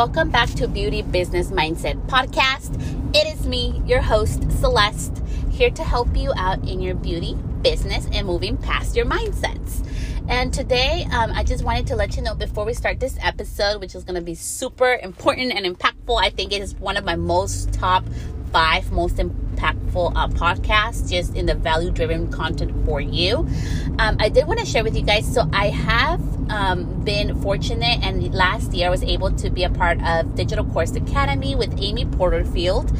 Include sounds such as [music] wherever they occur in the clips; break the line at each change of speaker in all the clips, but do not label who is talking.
Welcome back to Beauty Business Mindset Podcast. It is me, your host, Celeste, here to help you out in your beauty business and moving past your mindsets. And today, um, I just wanted to let you know before we start this episode, which is going to be super important and impactful. I think it is one of my most top five most impactful uh, podcasts just in the value driven content for you. Um, I did want to share with you guys. So, I have um, been fortunate, and last year I was able to be a part of Digital Course Academy with Amy Porterfield,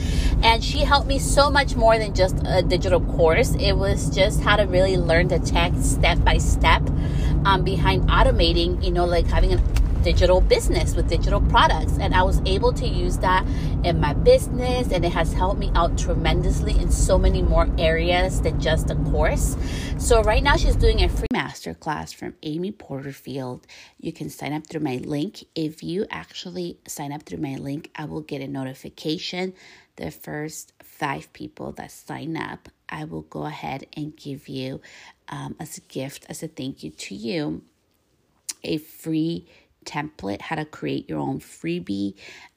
and she helped me so much more than just a digital course. It was just how to really learn the tech step by step um, behind automating, you know, like having an digital business with digital products. And i was able to use that in my business and it has helped me out tremendously in so many more areas than just a course. So right now she's doing a free masterclass from amy porterfield. You can sign up through my link. If you actually sign up through my link i will get a notification the first five people that sign up. I will go ahead and give you um, as a gift as a thank you to you a free template, how to create your own freebie.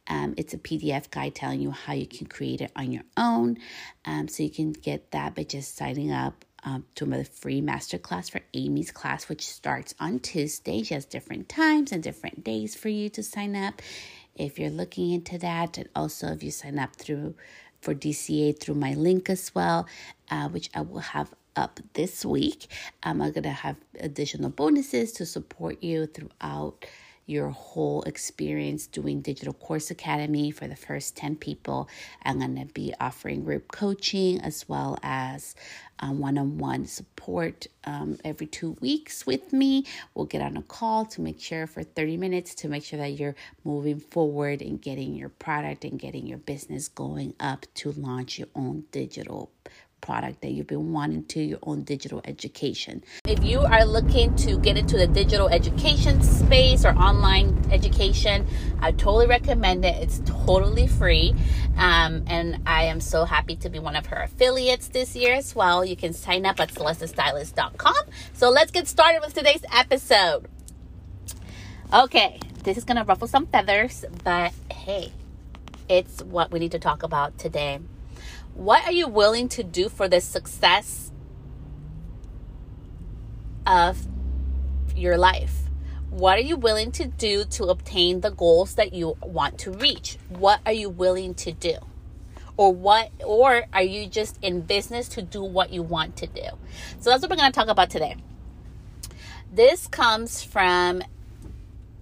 Um, it's a PDF guide telling you how you can create it on your own. Um, so you can get that by just signing up um, to a free masterclass for Amy's class, which starts on Tuesday. She has different times and different days for you to sign up. If you're looking into that, and also if you sign up through for DCA through my link as well, uh, which I will have up this week. Um, I'm going to have additional bonuses to support you throughout your whole experience doing Digital Course Academy for the first 10 people. I'm going to be offering group coaching as well as one on one support um, every two weeks with me. We'll get on a call to make sure for 30 minutes to make sure that you're moving forward and getting your product and getting your business going up to launch your own digital product that you've been wanting to, your own digital education. If you are looking to get into the digital education space or online education, I totally recommend it. It's totally free. Um, and I am so happy to be one of her affiliates this year as well. You can sign up at celestestylist.com. So let's get started with today's episode. Okay, this is going to ruffle some feathers, but hey, it's what we need to talk about today. What are you willing to do for the success of your life? What are you willing to do to obtain the goals that you want to reach? What are you willing to do? Or what or are you just in business to do what you want to do? So that's what we're going to talk about today. This comes from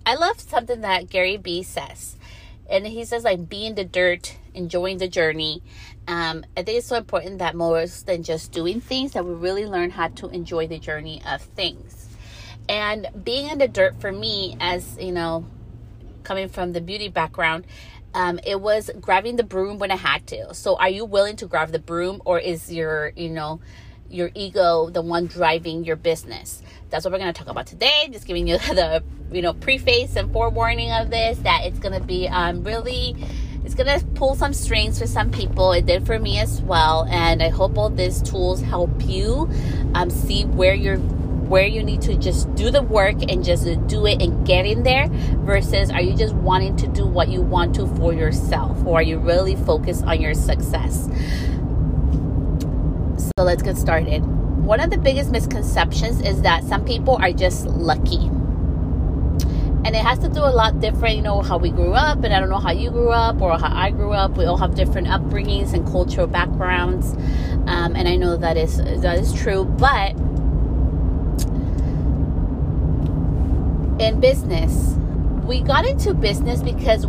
I love something that Gary Vee says. And he says like be in the dirt, enjoying the journey um, I think it's so important that more than just doing things, that we really learn how to enjoy the journey of things. And being in the dirt for me, as you know, coming from the beauty background, um, it was grabbing the broom when I had to. So, are you willing to grab the broom, or is your, you know, your ego the one driving your business? That's what we're going to talk about today. Just giving you [laughs] the, you know, preface and forewarning of this that it's going to be um, really it's gonna pull some strings for some people. It did for me as well, and I hope all these tools help you um, see where you're where you need to just do the work and just do it and get in there versus are you just wanting to do what you want to for yourself or are you really focused on your success? So let's get started. One of the biggest misconceptions is that some people are just lucky and it has to do a lot different you know how we grew up and i don't know how you grew up or how i grew up. We all have different upbringings and cultural backgrounds um, and i know that is that is true but in business we got into business because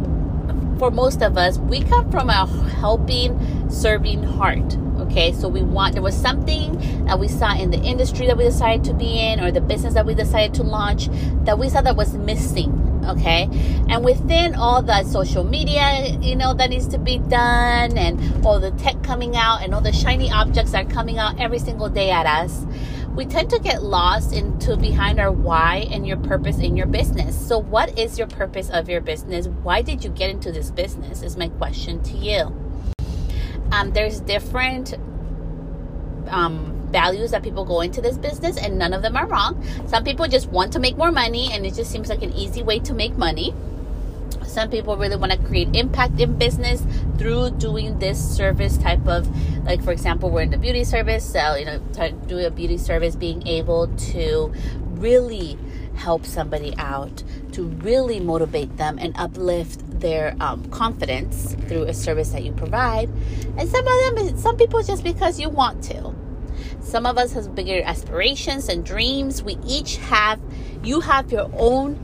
for most of us we come from a helping serving heart okay? So we want there was something that we saw in the industry that we decided to be in or the business that we decided to launch that we saw that was missing okay? And within all the social media you know that needs to be done and all the tech coming out and all the shiny objects that are coming out every single day at us we tend to get lost into behind our why and your purpose in your business. So what is your purpose of your business? Why did you get into this business is my question to you um, there's different um, values that people go into this business, and none of them are wrong. Some people just want to make more money, and it just seems like an easy way to make money. some people really want to create impact in business through doing this service type of like for example we're in the beauty service so you know do a beauty service being able to really help somebody out to really motivate them and uplift their um, confidence through a service that you provide and some of them some people just because you want to some of us has bigger aspirations and dreams we each have you have your own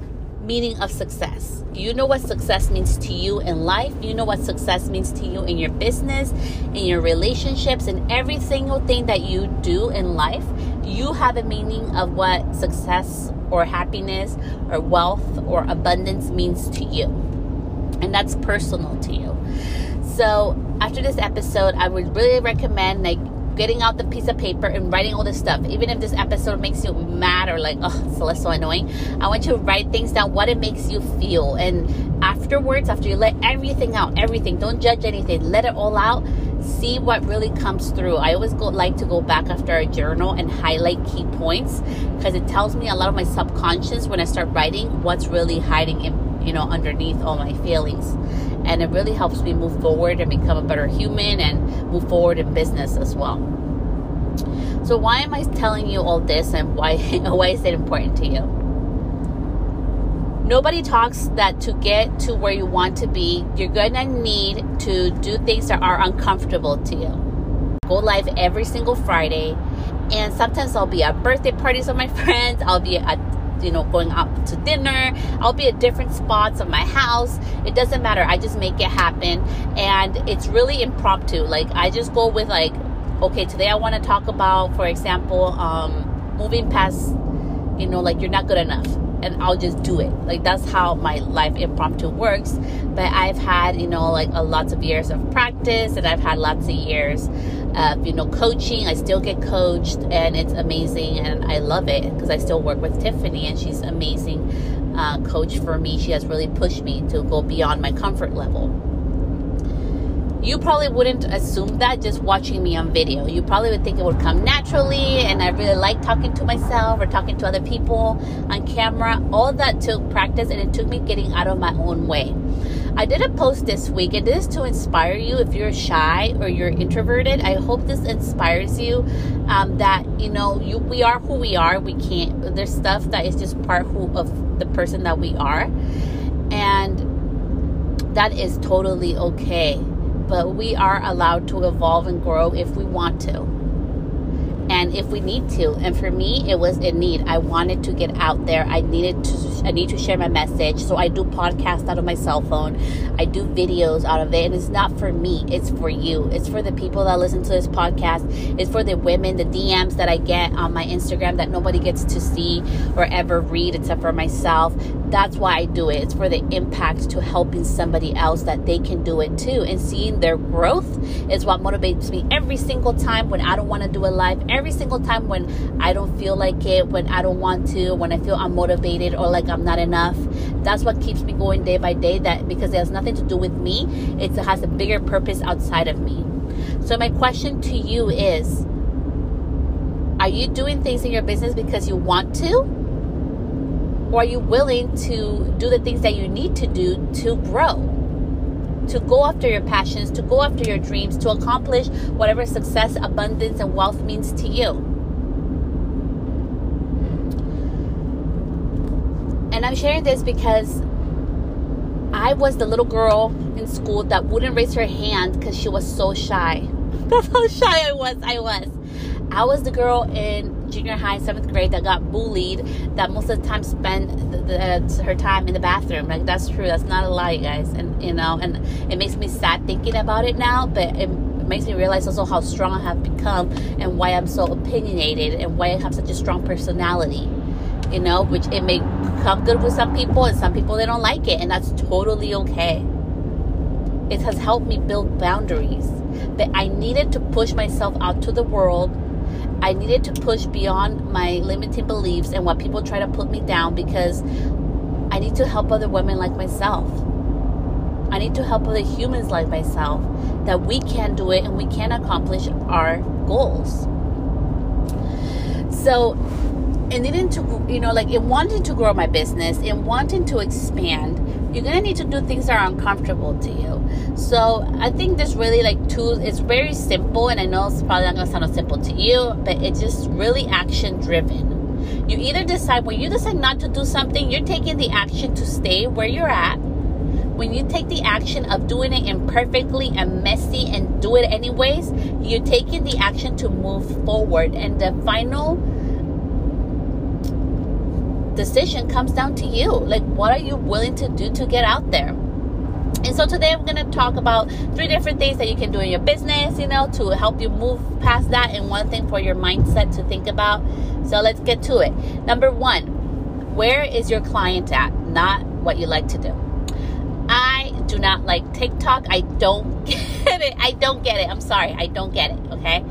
meaning of success. You know what success means to you in life. You know what success means to you in your business, in your relationships, in every single thing that you do in life. You have a meaning of what success or happiness or wealth or abundance means to you. And that's personal to you. So, after this episode, I would really recommend like getting out the piece of paper and writing all this stuff. Even if this episode makes you mad or like, oh, Celeste, so annoying. I want you to write things down, what it makes you feel. And afterwards, after you let everything out, everything, don't judge anything, let it all out. See what really comes through. I always go like to go back after a journal and highlight key points because it tells me a lot of my subconscious when I start writing what's really hiding in, you know, underneath all my feelings and it really helps me move forward and become a better human and move forward in business as well. So why am I telling you all this and why [laughs] why is it important to you? Nobody talks that to get to where you want to be, you're going to need to do things that are uncomfortable to you. Go live every single Friday and sometimes I'll be at birthday parties with my [laughs] friends, I'll be at you know, going out to dinner. I'll be at different spots of my house. It doesn't matter. I just make it happen. And it's really impromptu. Like, I just go with, like, okay, today I want to talk about, for example, um, moving past, you know, like, you're not good enough and I'll just do it. Like that's how my life impromptu works. But I've had, you know, like a lots of years of practice and I've had lots of years of, you know, coaching. I still get coached and it's amazing and I love it because I still work with Tiffany and she's amazing uh, coach for me. She has really pushed me to go beyond my comfort level you probably wouldn't assume that just watching me on video. You probably would think it would come naturally, and I really like talking to myself or talking to other people on camera. All that took practice, and it took me getting out of my own way. I did a post this week, and this is to inspire you if you're shy or you're introverted. I hope this inspires you um, that you know you we are who we are. We can't. There's stuff that is just part who of the person that we are, and that is totally okay but we are allowed to evolve and grow if we want to. And if we need to. And for me it was a need. I wanted to get out there. I needed to i need to share my message. So i do podcasts out of my cell phone. I do videos out of it. And it's not for me. It's for you. It's for the people that listen to this podcast. It's for the women the dms that i get on my instagram that nobody gets to see or ever read except for myself. That's why i do it. It's for the impact to helping somebody else that they can do it too. And seeing their growth is what motivates me every single time when i don't want to do a live. Every single time when I don't feel like it, when I don't want to, when I feel unmotivated or like I'm not enough. That's what keeps me going day by day. That because it has nothing to do with me, it has a bigger purpose outside of me. So, my question to you is Are you doing things in your business because you want to? Or are you willing to do the things that you need to do to grow? to go after your passions, to go after your dreams, to accomplish whatever success, abundance, and wealth means to you. And I'm sharing this because I was the little girl in school that wouldn't raise her hand because she was so shy. [laughs] That's how shy I was. I was. I was the girl in junior high, seventh grade that got bullied. That most of the time spent the, the, her time in the bathroom. Like that's true. That's not a lie, guys. And you know, and it makes me sad thinking about it now. But it makes me realize also how strong I have become and why I'm so opinionated and why I have such a strong personality. You know, which it may come good with some people and some people they don't like it, and that's totally okay. It has helped me build boundaries. But I needed to push myself out to the world I needed to push beyond my limiting beliefs and what people try to put me down because I need to help other women like myself. I need to help other humans like myself that we can do it and we can accomplish our goals. So, in needing to, you know, like in wanting to grow my business, in wanting to expand, you're gonna need to do things that are uncomfortable to you. So I think there's really like two. It's very simple, and I know it's probably not gonna sound simple to you, but it's just really action driven. You either decide when you decide not to do something, you're taking the action to stay where you're at. When you take the action of doing it imperfectly and messy and do it anyways, you're taking the action to move forward. And the final decision comes down to you. Like, what are you willing to do to get out there? And so today I'm going to talk about three different things that you can do in your business, you know, to help you move past that, and one thing for your mindset to think about. So let's get to it. Number one, where is your client at? Not what you like to do. I do not like TikTok. I don't [laughs] get it. I don't get it. I'm sorry. I don't get it. Okay.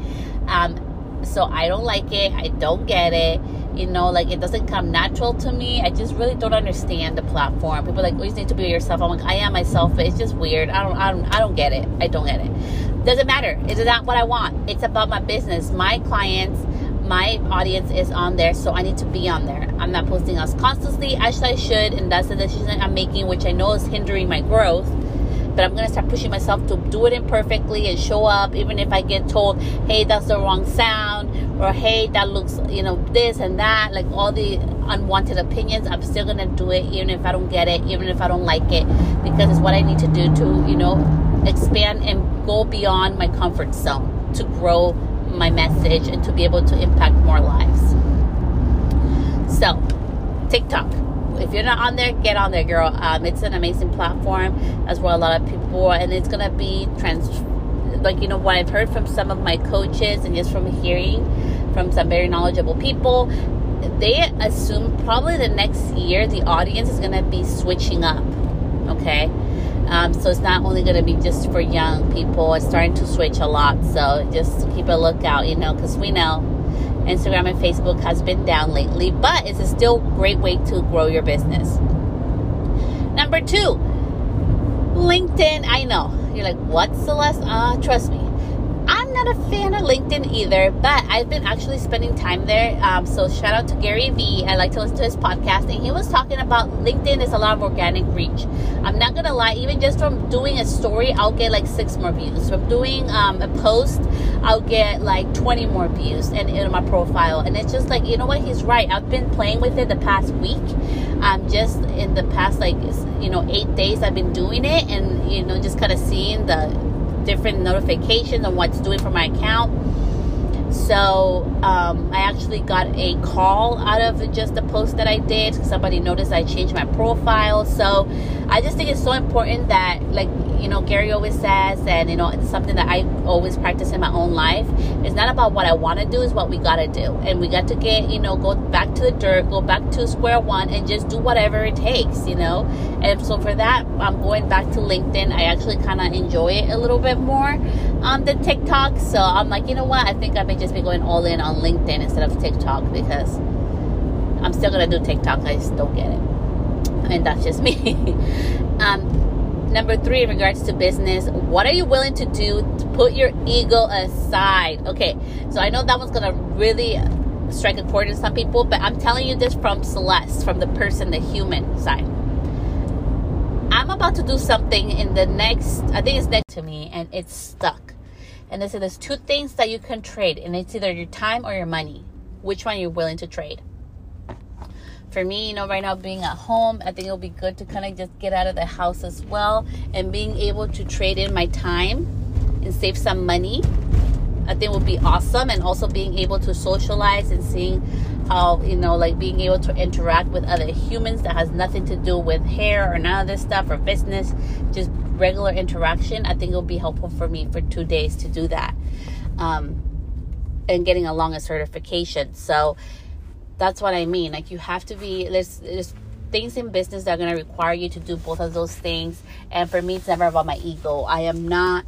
Um, so I don't like it. I don't get it you know like it doesn't come natural to me. I just really don't understand the platform. People like oh, you need to be yourself. I'm like i am myself but it's just weird. I don't i don't i don't get it. I don't get it. Doesn't matter. It's not what i want. It's about my business. My clients my audience is on there so i need to be on there. I'm not posting as constantly as i should and that's the decision i'm making which i know is hindering my growth but I'm gonna start pushing myself to do it imperfectly and show up, even if I get told, hey, that's the wrong sound, or hey, that looks, you know, this and that, like all the unwanted opinions. I'm still gonna do it, even if I don't get it, even if I don't like it, because it's what I need to do to, you know, expand and go beyond my comfort zone to grow my message and to be able to impact more lives. So, TikTok if you're not on there, get on there, girl. Um, it's an amazing platform as well. A lot of people, and it's gonna be trans. Like you know what I've heard from some of my coaches, and just from hearing from some very knowledgeable people, they assume probably the next year the audience is gonna be switching up. Okay. Um, so it's not only going to be just for young people, it's starting to switch a lot. So just keep a lookout, you know, because we know Instagram and Facebook has been down lately, but it's a still great way to grow your business. Number two, LinkedIn. I know. You're like, what, Celeste? Uh, trust me. Not a fan of LinkedIn either, but I've been actually spending time there. Um, so shout out to Gary Vee. I like to listen to his podcast, and he was talking about LinkedIn is a lot of organic reach. I'm not gonna lie, even just from doing a story, I'll get like six more views. From doing um, a post, I'll get like 20 more views and in my profile. And it's just like, you know what? He's right. I've been playing with it the past week. Um, just in the past like you know eight days, I've been doing it, and you know just kind of seeing the different notifications on what's doing for my account. So um, I actually got a call out of just the post that I did. Somebody noticed I changed my profile. So I just think it's so important that like you know Gary always says, and you know it's something that I always practice in my own life. It's not about what I want to do; it's what we gotta do, and we got to get you know go back to the dirt, go back to square one, and just do whatever it takes, you know. And so for that, I'm going back to LinkedIn. I actually kind of enjoy it a little bit more um, the TikTok. So I'm like, you know what? I think I may just be going all in on LinkedIn instead of TikTok because I'm still gonna do TikTok. I just don't get it, and that's just me. [laughs] um, Number three, in regards to business, what are you willing to do to put your ego aside? Okay, so I know that one's gonna really strike a chord in some people, but I'm telling you this from Celeste, from the person, the human side. I'm about to do something in the next, I think it's next to me, and it's stuck. And they said there's two things that you can trade, and it's either your time or your money. Which one you're willing to trade? for me, you know, right now being at home, I think it'll be good to kind of just get out of the house as well and being able to trade in my time and save some money. I think it would be awesome, and also being able to socialize and seeing how you know, like being able to interact with other humans that has nothing to do with hair or none of this stuff or business, just regular interaction. I think it would be helpful for me for two days to do that, um, and getting along a certification. So that's what I mean. Like you have to be there's there's things in business that are going to require you to do both of those things. And for me, it's never about my ego. I am not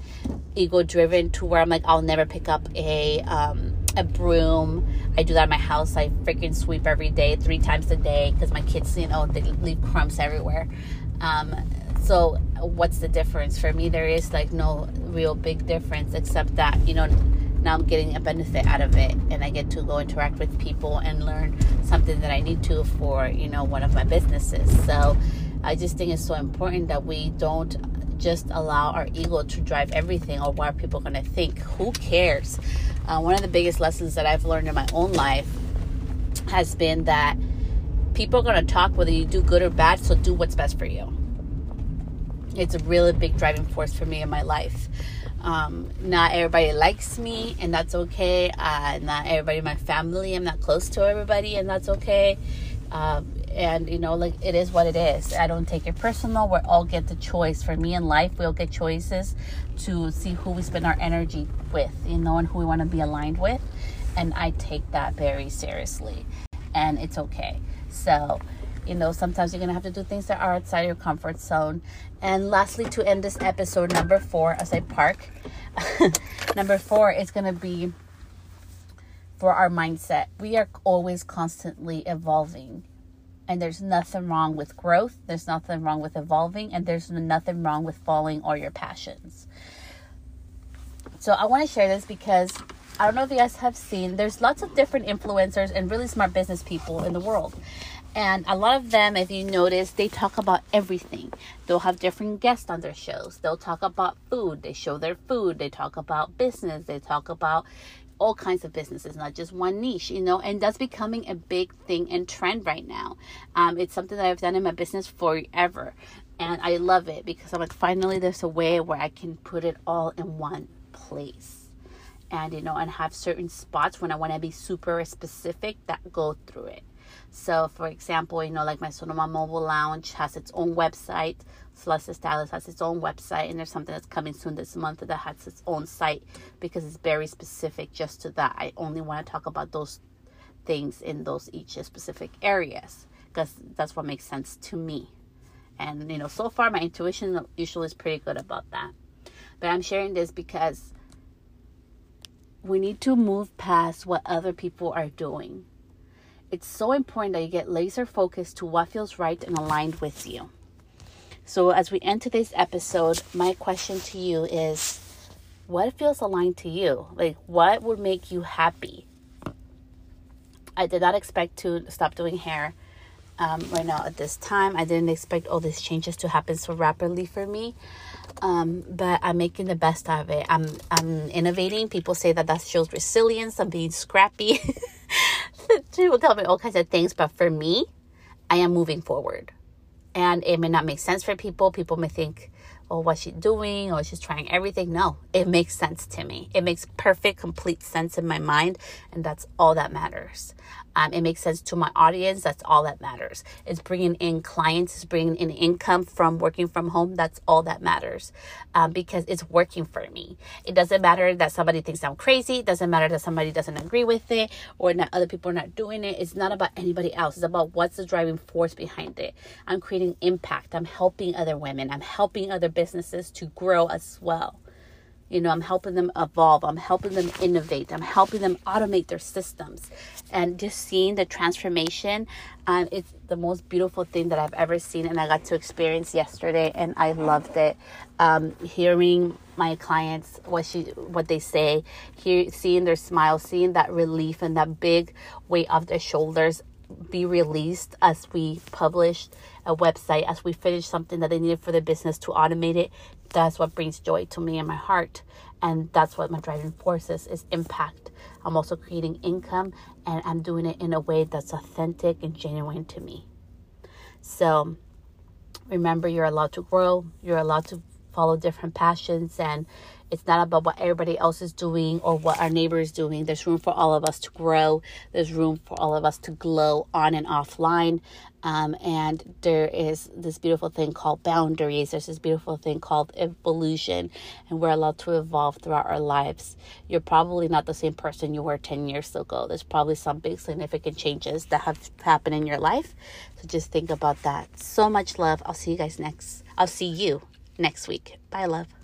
ego driven to where I'm like I'll never pick up a um, a broom. I do that in my house. I freaking sweep every day, three times a day, because my kids, you know, they leave crumbs everywhere. Um, so what's the difference for me? There is like no real big difference except that you know now I'm getting a benefit out of it and I get to go interact with people and learn something that I need to for, you know, one of my businesses. So I just think it's so important that we don't just allow our ego to drive everything or what are people going to think. Who cares? Uh, one of the biggest lessons that I've learned in my own life has been that people are going to talk whether you do good or bad, so do what's best for you. It's a really big driving force for me in my life. Um, not everybody likes me, and that's okay. Uh, not everybody in my family, I'm not close to everybody, and that's okay. Um, and you know like it is what it is i don't take it personal we all get the choice for me in life we'll get choices to see who we spend our energy with you know and who we want to be aligned with and i take that very seriously and it's okay so you know sometimes you're gonna have to do things that are outside your comfort zone. And lastly to end this episode number four as i park [laughs] number four is gonna be for our mindset. We are always constantly evolving and there's nothing wrong with growth there's nothing wrong with evolving and there's nothing wrong with following all your passions. So i want to share this because i don't know if you guys have seen there's lots of different influencers and really smart business people in the world and a lot of them if you notice they talk about everything. They'll have different guests on their shows. They'll talk about food. They show their food. They talk about business. They talk about all kinds of businesses, not just one niche, you know, and that's becoming a big thing and trend right now. Um, it's something that I've done in my business forever, and I love it because I'm like, finally, there's a way where I can put it all in one place, and you know, and have certain spots when I want to be super specific that go through it. So, for example, you know, like my Sonoma Mobile Lounge has its own website. Celeste Stylist has its own website, and there's something that's coming soon this month that has its own site because it's very specific just to that. I only want to talk about those things in those each specific areas because that's what makes sense to me. And, you know, so far my intuition usually is pretty good about that. But I'm sharing this because we need to move past what other people are doing it's so important that you get laser focused to what feels right and aligned with you. So, as we end today's episode, my question to you is what feels aligned to you? Like, what would make you happy? I did not expect to stop doing hair um, right now at this time. I didn't expect all these changes to happen so rapidly for me. Um, but I'm making the best of it. I'm I'm innovating. People say that that shows resilience. I'm being scrappy. [laughs] [laughs] People tell me all kinds of things, but for me, I am moving forward. And it may not make sense for people. People may think, oh, what's she doing? Or she's trying everything. No, it makes sense to me. It makes perfect, complete sense in my mind. And that's all that matters. Um, it makes sense to my audience. That's all that matters. It's bringing in clients, it's bringing in income from working from home. That's all that matters um, because it's working for me. It doesn't matter that somebody thinks I'm crazy. It doesn't matter that somebody doesn't agree with it or that other people are not doing it. It's not about anybody else. It's about what's the driving force behind it. I'm creating impact. I'm helping other women. I'm helping other businesses to grow as well. You know, I'm helping them evolve. I'm helping them innovate. I'm helping them automate their systems. And just seeing the transformation, um, it's the most beautiful thing that I've ever seen. And I got to experience yesterday, and I loved it. Um, hearing my clients what she what they say, hear, seeing their smile, seeing that relief and that big weight off their shoulders be released as we published a website, as we finished something that they needed for their business to automate it. That's what brings joy to me in my heart. And that's what my driving force is, is impact. I'm also creating income and I'm doing it in a way that's authentic and genuine to me. So remember, you're allowed to grow, you're allowed to follow different passions and it's not about what everybody else is doing or what our neighbor is doing. There's room for all of us to grow. There's room for all of us to glow on and offline. Um, and there is this beautiful thing called boundaries. There's this beautiful thing called evolution, and we're allowed to evolve throughout our lives. You're probably not the same person you were 10 years ago. There's probably some big significant changes that have happened in your life. So just think about that. So much love. I'll see you guys next. I'll see you next week. Bye, love.